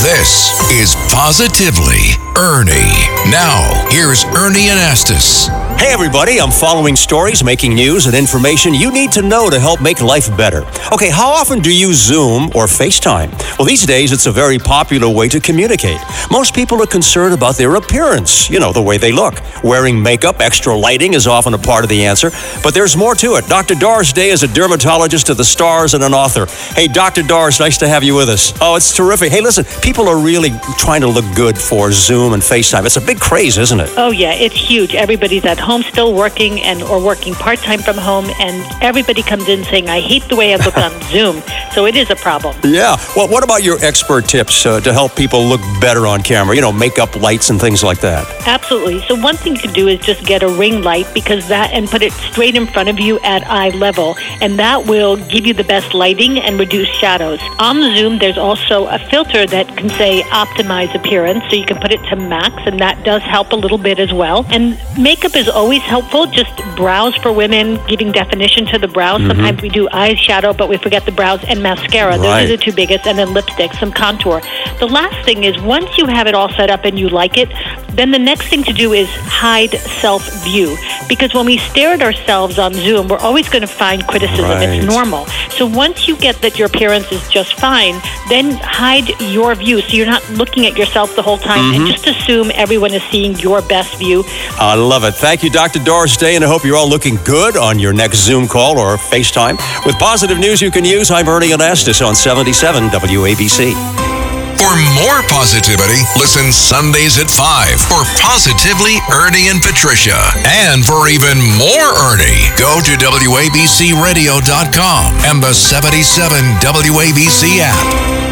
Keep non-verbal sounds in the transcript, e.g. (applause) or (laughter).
This is Positively Ernie. Now, here's Ernie Anastos. Hey, everybody, I'm following stories, making news, and information you need to know to help make life better. Okay, how often do you Zoom or FaceTime? Well, these days it's a very popular way to communicate. Most people are concerned about their appearance, you know, the way they look. Wearing makeup, extra lighting is often a part of the answer, but there's more to it. Dr. Doris Day is a dermatologist to the stars and an author. Hey, Dr. Doris, nice to have you with us. Oh, it's terrific. Hey, listen, people are really trying to look good for Zoom and FaceTime. It's a big craze, isn't it? Oh, yeah, it's huge. Everybody's at home still working and or working part-time from home and everybody comes in saying I hate the way I look on (laughs) Zoom. So it is a problem. Yeah. Well, what about your expert tips uh, to help people look better on camera? You know, makeup, lights and things like that. Absolutely. So one thing you can do is just get a ring light because that and put it straight in front of you at eye level and that will give you the best lighting and reduce shadows. On Zoom there's also a filter that can say optimize appearance so you can put it to max and that does help a little bit as well. And makeup is always helpful. Just brows for women, giving definition to the brows. Mm-hmm. Sometimes we do eyeshadow, but we forget the brows and mascara. Those are the two biggest, and then lipstick, some contour. The last thing is once you have it all set up and you like it, then the next thing to do is hide self view. Because when we stare at ourselves on Zoom, we're always going to find criticism. Right. It's normal. So once you get that your appearance is just fine, then hide your view. So you're not looking at yourself the whole time mm-hmm. and just assume everyone is seeing your best view. I love it. Thank you, Dr. Doris Day, and I hope you're all looking good on your next Zoom call or FaceTime. With positive news you can use, I'm Ernie Anastos on 77 WABC. For more positivity, listen Sundays at 5 for Positively Ernie and Patricia. And for even more Ernie, go to WABCRadio.com and the 77 WABC app.